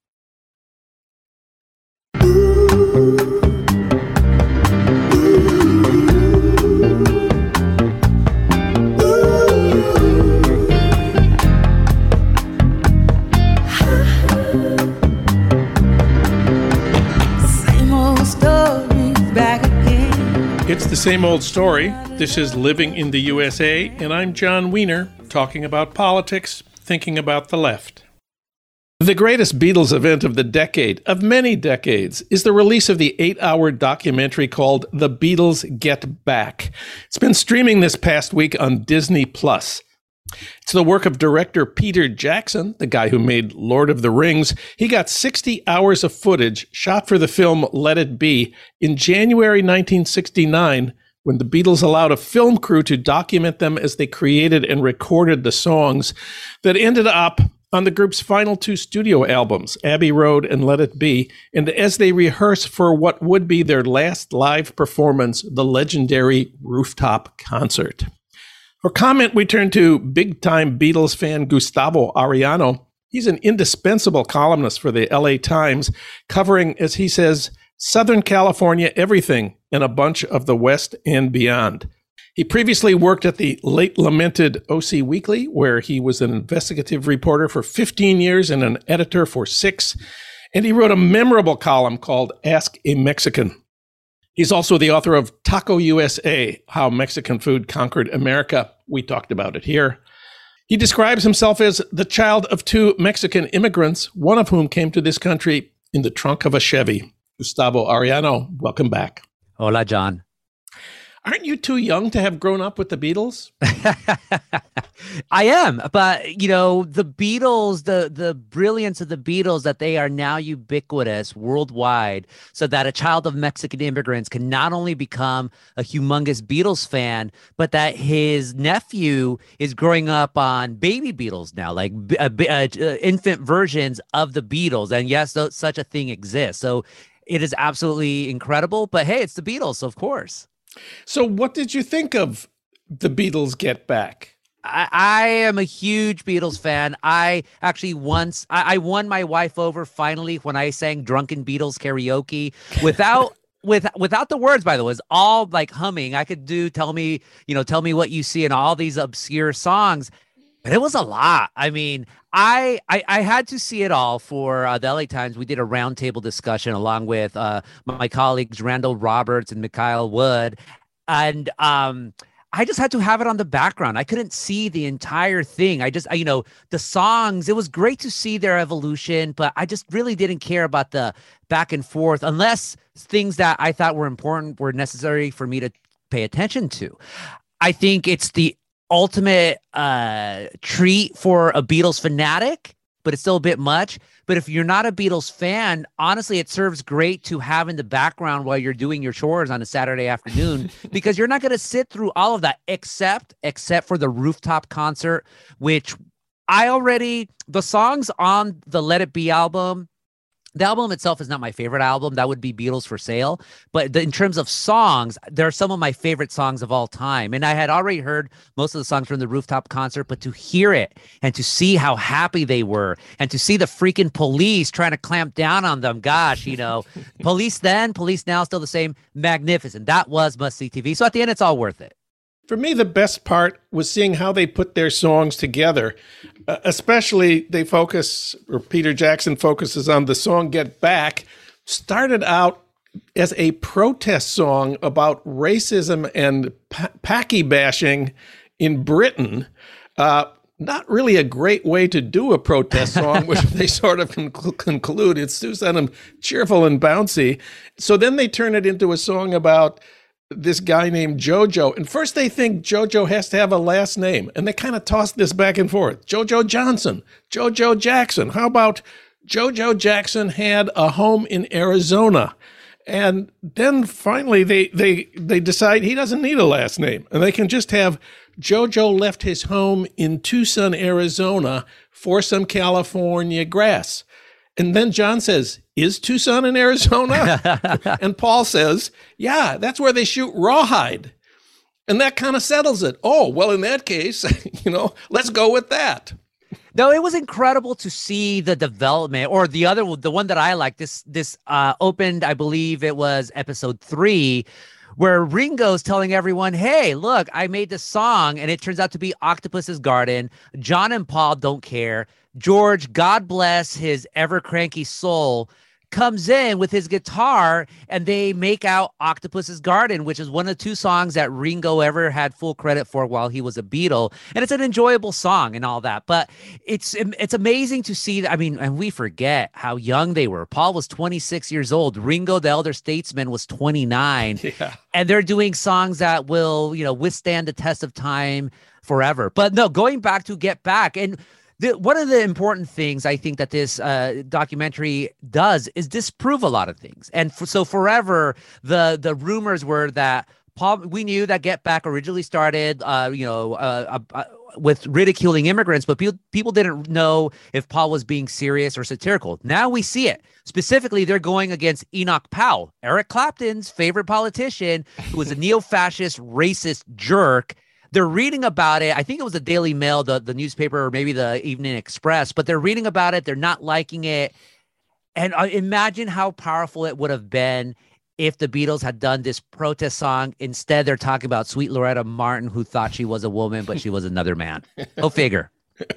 It's the same old story. This is Living in the USA, and I'm Jon Wiener, talking about politics, thinking about the left. The greatest Beatles event of the decade, of many decades, is the release of the eight hour documentary called The Beatles Get Back. It's been streaming this past week on Disney Plus. It's the work of director Peter Jackson, the guy who made Lord of the Rings. He got 60 hours of footage shot for the film Let It Be in January 1969 when the Beatles allowed a film crew to document them as they created and recorded the songs that ended up on the group's final two studio albums, Abbey Road and Let It Be, and as they rehearse for what would be their last live performance, the legendary rooftop concert. For comment, we turn to big time Beatles fan Gustavo Arellano. He's an indispensable columnist for the LA Times, covering, as he says, Southern California everything and a bunch of the West and beyond. He previously worked at the late lamented OC Weekly, where he was an investigative reporter for 15 years and an editor for six. And he wrote a memorable column called Ask a Mexican. He's also the author of Taco USA How Mexican Food Conquered America. We talked about it here. He describes himself as the child of two Mexican immigrants, one of whom came to this country in the trunk of a Chevy. Gustavo Arellano, welcome back. Hola, Jon. Aren't you too young to have grown up with the Beatles? I am, but you know, the Beatles, the the brilliance of the Beatles that they are now ubiquitous worldwide, so that a child of Mexican immigrants can not only become a humongous Beatles fan, but that his nephew is growing up on baby Beatles now, like uh, uh, infant versions of the Beatles. And yes, such a thing exists. So it is absolutely incredible. But hey, it's the Beatles, of course. So, what did you think of the Beatles Get Back? I, I am a huge Beatles fan. I actually once I, I won my wife over finally when I sang "Drunken Beatles" karaoke without with without the words by the way was all like humming i could do tell me you know tell me what you see in all these obscure songs but it was a lot i mean i i, I had to see it all for uh, the la times we did a roundtable discussion along with uh, my colleagues randall roberts and mikael wood and um I just had to have it on the background. I couldn't see the entire thing. I just, I, you know, the songs, it was great to see their evolution, but I just really didn't care about the back and forth unless things that I thought were important were necessary for me to pay attention to. I think it's the ultimate uh, treat for a Beatles fanatic, but it's still a bit much. But if you're not a Beatles fan, honestly, it serves great to have in the background while you're doing your chores on a Saturday afternoon because you're not going to sit through all of that except except for the rooftop concert, which I already the songs on the Let It Be album the album itself is not my favorite album. That would be Beatles for Sale. But the, in terms of songs, there are some of my favorite songs of all time. And I had already heard most of the songs from the rooftop concert, but to hear it and to see how happy they were and to see the freaking police trying to clamp down on them, gosh, you know, police then, police now, still the same, magnificent. That was must see TV. So at the end, it's all worth it. For me, the best part was seeing how they put their songs together. Uh, especially, they focus, or Peter Jackson focuses on the song Get Back, started out as a protest song about racism and pa- Paki bashing in Britain. Uh, not really a great way to do a protest song, which they sort of conc- conclude. It's of cheerful and bouncy. So then they turn it into a song about this guy named Jojo. And first they think Jojo has to have a last name. And they kind of toss this back and forth. Jojo Johnson, Jojo Jackson. How about Jojo Jackson had a home in Arizona? And then finally they they they decide he doesn't need a last name. And they can just have Jojo left his home in Tucson, Arizona for some California grass. And then John says, Is Tucson in Arizona? and Paul says, Yeah, that's where they shoot rawhide. And that kind of settles it. Oh, well, in that case, you know, let's go with that. No, it was incredible to see the development, or the other, the one that I like. This this uh, opened, I believe it was episode three, where Ringo's telling everyone, "Hey, look, I made this song, and it turns out to be Octopus's Garden." John and Paul don't care. George, God bless his ever cranky soul, comes in with his guitar and they make out Octopus's Garden, which is one of the two songs that Ringo ever had full credit for while he was a Beatle. And it's an enjoyable song and all that. But it's um, it's amazing to see. I mean, and we forget how young they were. Paul was 26 years old. Ringo, the elder statesman, was 29. Yeah. And they're doing songs that will, you know, withstand the test of time forever. But no, going back to Get Back and the, one of the important things I think that this uh, documentary does is disprove a lot of things. And so forever, the the rumors were that Paul, we knew that Get Back originally started, uh, you know, uh, uh, uh, with ridiculing immigrants, but people people didn't know if Paul was being serious or satirical. Now we see it. Specifically, they're going against Enoch Powell, Eric Clapton's favorite politician, who was a neo-fascist, racist jerk they're reading about it. I think it was the Daily Mail, the, the newspaper, or maybe the Evening Express, but they're reading about it. They're not liking it. And uh, imagine how powerful it would have been if the Beatles had done this protest song. Instead, they're talking about sweet Loretta Martin, who thought she was a woman, but she was another man. Go figure.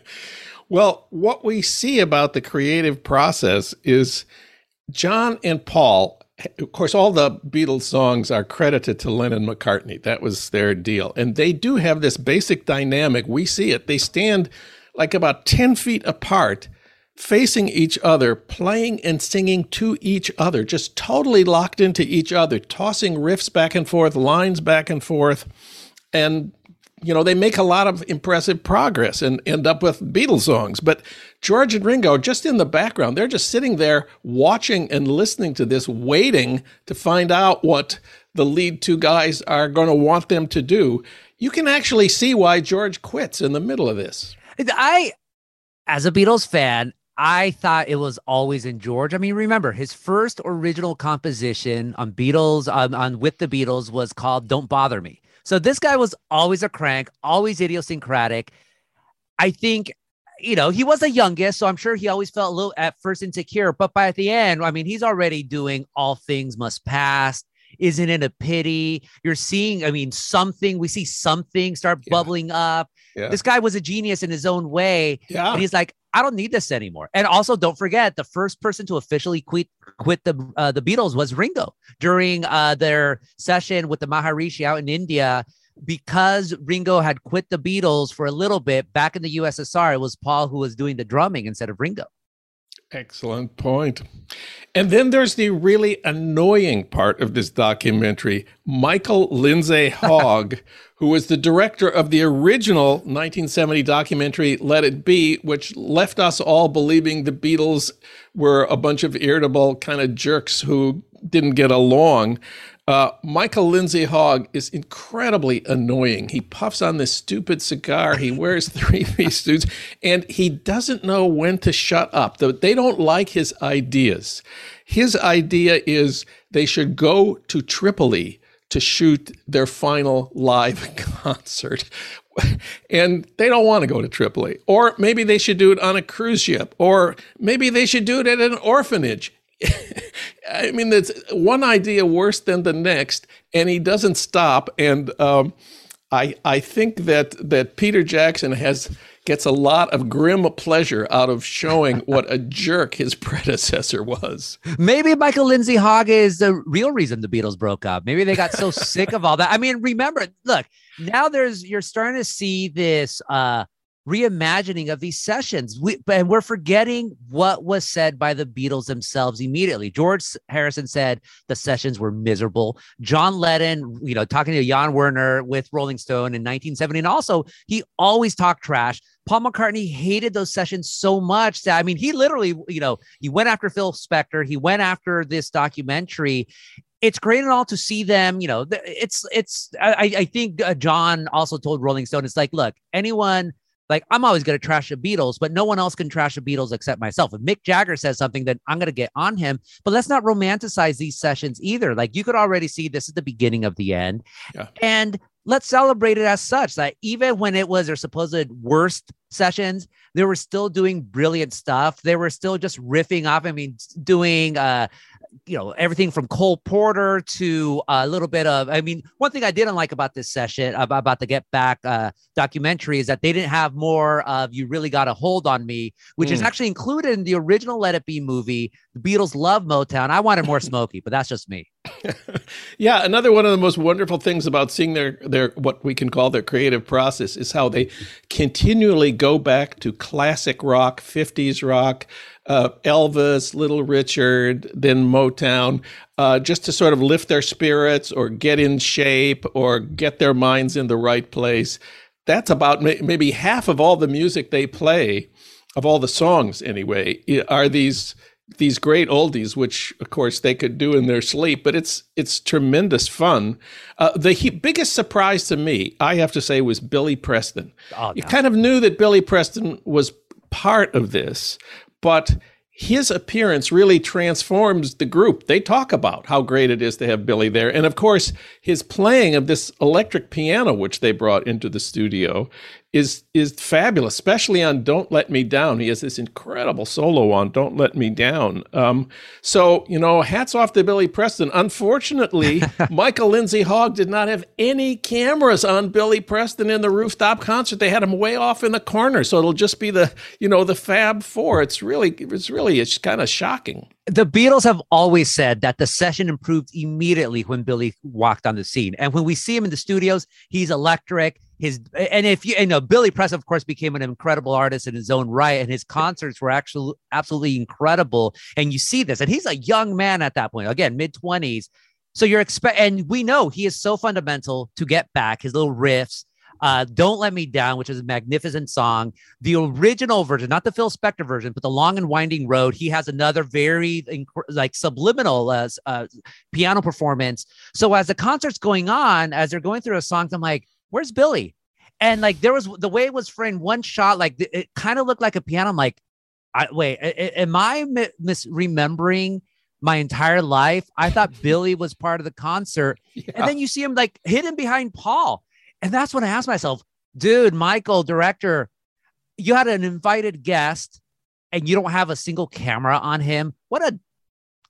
Well, what we see about the creative process is John and Paul of course, all the Beatles songs are credited to Lennon McCartney. That was their deal. And they do have this basic dynamic. We see it. They stand like about 10 feet apart, facing each other, playing and singing to each other, just totally locked into each other, tossing riffs back and forth, lines back and forth. And you know, they make a lot of impressive progress and end up with Beatles songs. But George and Ringo, just in the background, they're just sitting there watching and listening to this, waiting to find out what the lead two guys are going to want them to do. You can actually see why George quits in the middle of this. I, as a Beatles fan, I thought it was always in George. I mean, remember his first original composition on Beatles on, on with the Beatles was called "Don't Bother Me." So this guy was always a crank, always idiosyncratic. I think, you know, he was the youngest, so I'm sure he always felt a little at first insecure. But by the end, I mean, he's already doing all things must pass. Isn't it a pity? You're seeing, I mean, something, we see something start yeah. bubbling up. Yeah. This guy was a genius in his own way. Yeah. And he's like, I don't need this anymore. And also, don't forget, the first person to officially quit quit the uh, the Beatles was Ringo during uh, their session with the Maharishi out in India. Because Ringo had quit the Beatles for a little bit back in the USSR, it was Paul who was doing the drumming instead of Ringo. Excellent point. And then there's the really annoying part of this documentary. Michael Lindsay Hogg, who was the director of the original 1970 documentary Let It Be, which left us all believing the Beatles were a bunch of irritable kind of jerks who didn't get along. Uh, Michael Lindsay Hogg is incredibly annoying. He puffs on this stupid cigar. He wears three piece suits, and he doesn't know when to shut up. They don't like his ideas. His idea is they should go to Tripoli to shoot their final live concert. And they don't want to go to Tripoli. Or maybe they should do it on a cruise ship. Or maybe they should do it at an orphanage. I mean, it's one idea worse than the next, and he doesn't stop. And um, I I think that that Peter Jackson has gets a lot of grim pleasure out of showing what a jerk his predecessor was. Maybe Michael Lindsay Hogg is the real reason the Beatles broke up. Maybe they got so sick of all that. I mean, remember, look, now there's you're starting to see this uh reimagining of these sessions. We, and we're forgetting what was said by the Beatles themselves immediately. George Harrison said the sessions were miserable. John Lennon, you know, talking to Jann Wenner with Rolling Stone in 1970. And also, he always talked trash. Paul McCartney hated those sessions so much that, I mean, he literally, you know, he went after Phil Spector, he went after this documentary it's great and all to see them. You know, it's it's. I I think uh, John also told Rolling Stone, it's like, look, anyone like I'm always going to trash the Beatles, but no one else can trash the Beatles except myself. If Mick Jagger says something, then I'm going to get on him. But let's not romanticize these sessions either. Like you could already see this is the beginning of the end, yeah. and let's celebrate it as such. That even when it was their supposed worst sessions, they were still doing brilliant stuff. They were still just riffing off. I mean, doing uh, you know everything from Cole Porter to a little bit of. I mean, one thing I didn't like about this session about, about the Get Back uh, documentary is that they didn't have more of "You Really Got a Hold on Me," which mm. is actually included in the original Let It Be movie. The Beatles love Motown. I wanted more Smokey, but that's just me. yeah, another one of the most wonderful things about seeing their their what we can call their creative process is how they continually go back to classic rock, 50s rock, uh, Elvis, Little Richard, then Motown, uh, just to sort of lift their spirits or get in shape or get their minds in the right place. That's about may- maybe half of all the music they play, of all the songs anyway, are these these great oldies, which of course they could do in their sleep. But it's it's tremendous fun. Uh, the he- biggest surprise to me, I have to say, was Billy Preston. Oh, no. You kind of knew that Billy Preston was part of this, but his appearance really transforms the group. They talk about how great it is to have Billy there. And of course, his playing of this electric piano, which they brought into the studio, is is fabulous, especially on "Don't Let Me Down." He has this incredible solo on "Don't Let Me Down." Um, so you know, hats off to Billy Preston. Unfortunately, Michael Lindsay Hogg did not have any cameras on Billy Preston in the rooftop concert. They had him way off in the corner, so it'll just be the you know the Fab Four. It's really it's really it's kind of shocking the Beatles have always said that the session improved immediately when Billy walked on the scene. And when we see him in the studios, he's electric. His and if you, you know Billy Press, of course, became an incredible artist in his own right, and his concerts were actually absolutely incredible. And you see this, and he's a young man at that point, again, mid twenties. So you're expect, and we know he is so fundamental to get back his little riffs, uh, Don't Let Me Down, which is a magnificent song. The original version, not the Phil Spector version, but the Long and Winding Road. He has another very inc- like subliminal uh, uh, piano performance. So as the concert's going on, as they're going through a song, I'm like, where's Billy? And like there was the way it was framed, one shot, like it kind of looked like a piano. I'm like, I, wait, am I misremembering my entire life? I thought Billy was part of the concert, yeah. and then you see him like hidden behind Paul. And that's when I asked myself, dude, Michael, director, you had an invited guest and you don't have a single camera on him. What a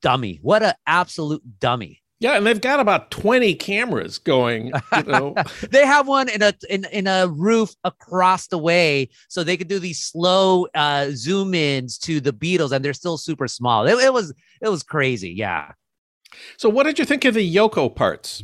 dummy. What an absolute dummy. Yeah, and they've got about 20 cameras going, you know. they have one in a in, in a roof across the way so they could do these slow uh zoom ins to the Beatles and they're still super small. It, it was it was crazy, yeah. So what did you think of the Yoko parts?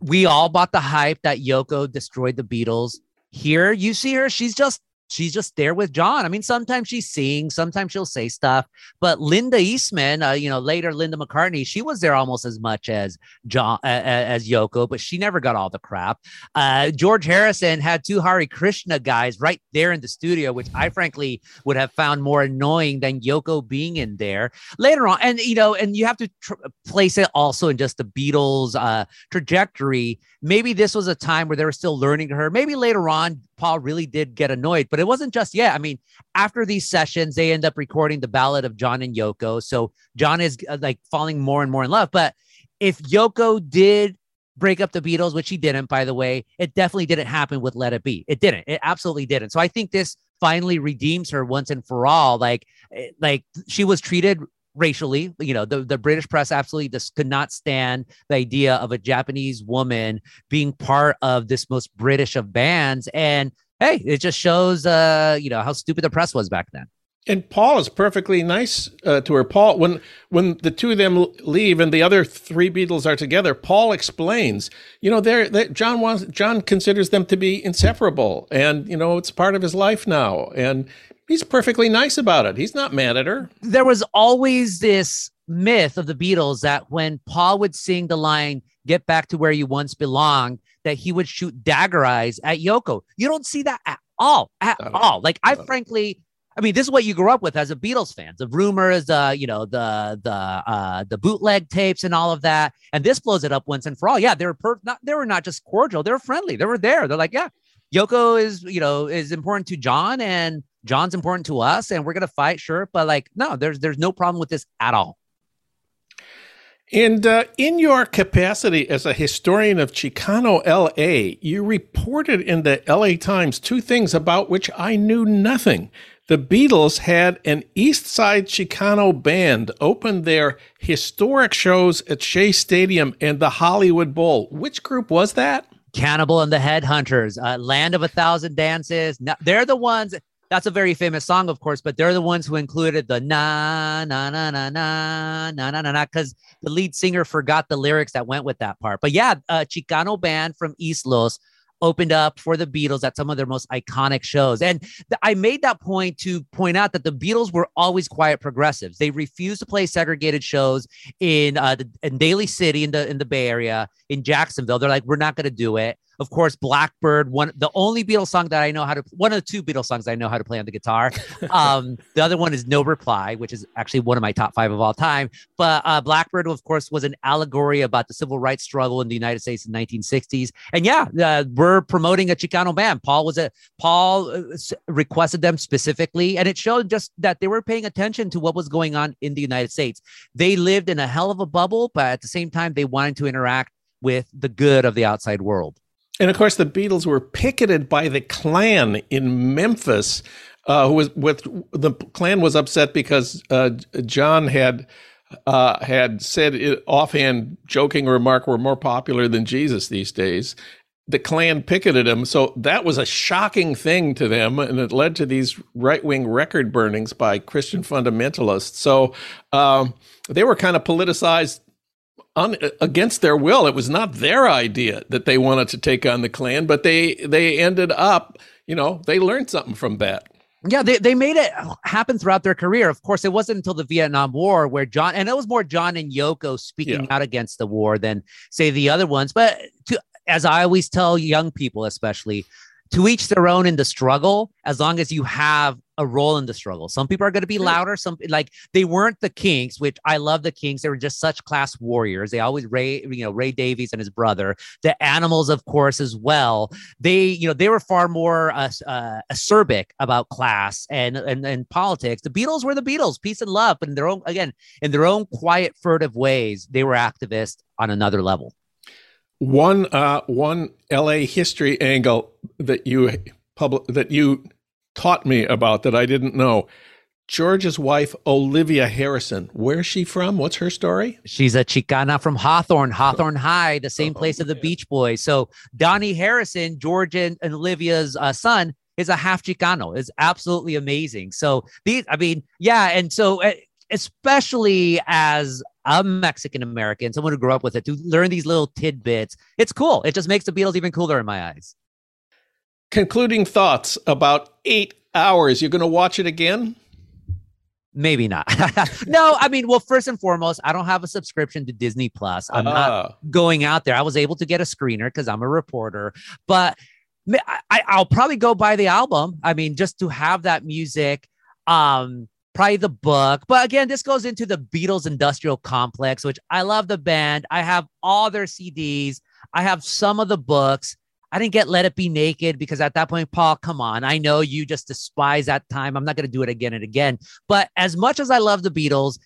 we all bought the hype that Yoko destroyed the Beatles. Here, you see her; she's just she's just there with John. I mean, sometimes she's sings, sometimes she'll say stuff. But Linda Eastman, uh, you know, later Linda McCartney, she was there almost as much as John uh, as Yoko, but she never got all the crap. Uh, George Harrison had two Hare Krishna guys right there in the studio, which I frankly would have found more annoying than Yoko being in there later on. And you know, and you have to tr- place it also in just the Beatles' uh, trajectory. Maybe this was a time where they were still learning her. Maybe later on, Paul really did get annoyed, but it wasn't just yet. I mean, after these sessions, they end up recording the ballad of John and Yoko. So John is uh, like falling more and more in love. But if Yoko did break up the Beatles, which he didn't, by the way, it definitely didn't happen with Let It Be. It didn't. It absolutely didn't. So I think this finally redeems her once and for all. Like, eh, like she was treated racially. You know, the, the British press absolutely just could not stand the idea of a Japanese woman being part of this most British of bands. And hey, it just shows, uh, you know, how stupid the press was back then. And Paul is perfectly nice uh, to her. Paul, when when the two of them leave and the other three Beatles are together, Paul explains, you know, they're, they, John wants John considers them to be inseparable, and you know, it's part of his life now. And He's perfectly nice about it. He's not mad at her. There was always this myth of the Beatles that when Paul would sing the line, get back to where you once belonged, that he would shoot dagger eyes at Yoko. You don't see that at all, at all. Like I frankly, I mean, this is what you grew up with as a Beatles fan. The rumors, uh, you know, the the uh, the bootleg tapes and all of that, and this blows it up once and for all. Yeah, they were per- not they were not just cordial; they were friendly. They were there. They're like, yeah, Yoko is you know is important to John, and John's important to us and we're going to fight, sure. But like, no, there's, there's no problem with this at all. And uh, in your capacity as a historian of Chicano LA, you reported in the LA Times two things about which I knew nothing. The Beatles had an East Side Chicano band open their historic shows at Shea Stadium and the Hollywood Bowl. Which group was that? Cannibal and the Headhunters, uh, Land of a Thousand Dances. No, they're the ones that's a very famous song, of course, but they're the ones who included the na na na na na na na na na because the lead singer forgot the lyrics that went with that part. But yeah, a Chicano band from East Los opened up for the Beatles at some of their most iconic shows. And th- I made that point to point out that the Beatles were always quiet progressives. They refused to play segregated shows in uh, the, in Daly City in the in the Bay Area in Jacksonville. They're like, we're not going to do it. Of course, Blackbird, one the only Beatles song that I know how to one of the two Beatles songs I know how to play on the guitar. Um, the other one is No Reply, which is actually one of my top five of all time. But uh, Blackbird, of course, was an allegory about the civil rights struggle in the United States in the 1960s. And yeah, uh, we're promoting a Chicano band. Paul was a Paul uh, requested them specifically, and it showed just that they were paying attention to what was going on in the United States. They lived in a hell of a bubble, but at the same time, they wanted to interact with the good of the outside world. And of course, the Beatles were picketed by the Klan in Memphis. Uh, who was with the Klan was upset because uh, John had uh, had said it, offhand, joking remark, "We're more popular than Jesus these days." The Klan picketed him, so that was a shocking thing to them, and it led to these right wing record burnings by Christian fundamentalists. So um, they were kind of politicized un, against their will. It was not their idea that they wanted to take on the Klan, but they they ended up, you know, they learned something from that. Yeah, they, they made it happen throughout their career. Of course, it wasn't until the Vietnam War where John, and it was more John and Yoko speaking yeah. out against the war than, say, the other ones. But to, as I always tell young people, especially, to each their own in the struggle as long as you have a role in the struggle. Some people are going to be louder some like they weren't the Kinks which i love the Kinks they were just such class warriors. They always ray you know ray davies and his brother the animals of course as well. They you know they were far more uh, uh, acerbic about class and, and and politics. The beatles were the beatles peace and love but in their own again in their own quiet furtive ways they were activists on another level. One uh, one LA history angle that you public that you taught me about that I didn't know. George's wife, Olivia Harrison. Where's she from? What's her story? She's a Chicana from Hawthorne, Hawthorne High, the same oh, place of the Beach Boys. So Dhani Harrison, George and, and Olivia's uh, son, is a half Chicano. Is absolutely amazing. So these, I mean, yeah, and so uh, especially as a Mexican American, someone who grew up with it, to learn these little tidbits. It's cool. It just makes the Beatles even cooler in my eyes. Concluding thoughts about eight hours. You're going to watch it again? Maybe not. no, I mean, well, first and foremost, I don't have a subscription to Disney Plus. I'm uh not ah. going out there. I was able to get a screener because I'm a reporter, but I, I'll probably go buy the album. I mean, just to have that music. Um, probably the book. But again, this goes into the Beatles industrial complex, which I love the band. I have all their CDs. I have some of the books. I didn't get Let It Be Naked because at that point, Paul, come on. I know you just despise that time. I'm not going to do it again and again. But as much as I love the Beatles,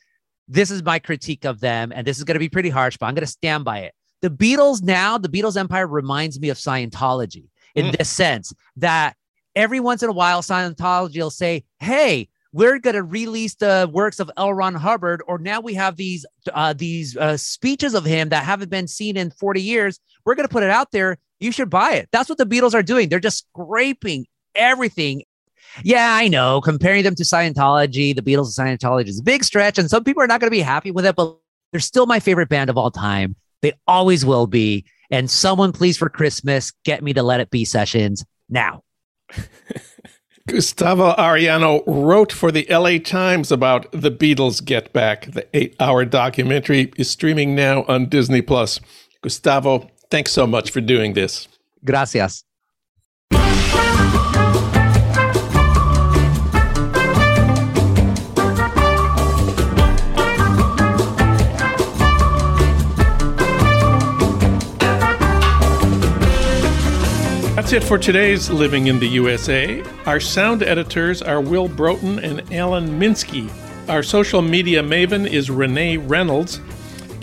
this is my critique of them. And this is going to be pretty harsh, but I'm going to stand by it. The Beatles now, the Beatles empire reminds me of Scientology in mm. this sense that every once in a while, Scientology will say, Hey, we're going to release the works of L. Ron Hubbard, or now we have these uh, these uh, speeches of him that haven't been seen in 40 years. We're going to put it out there. You should buy it. That's what the Beatles are doing. They're just scraping everything. Yeah, I know. Comparing them to Scientology, the Beatles and Scientology is a big stretch, and some people are not going to be happy with it, but they're still my favorite band of all time. They always will be. And someone, please, for Christmas, get me the Let It Be sessions now. Gustavo Arellano wrote for the LA Times about the Beatles Get Back. The eight hour documentary is streaming now on Disney Plus. Gustavo, thanks so much for doing this. Gracias. That's it for today's Living in the USA. Our sound editors are Will Broughton and Alan Minsky. Our social media maven is Renee Reynolds.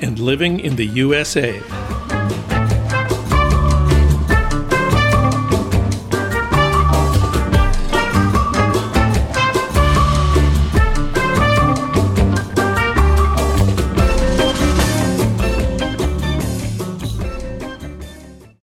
and living in the USA.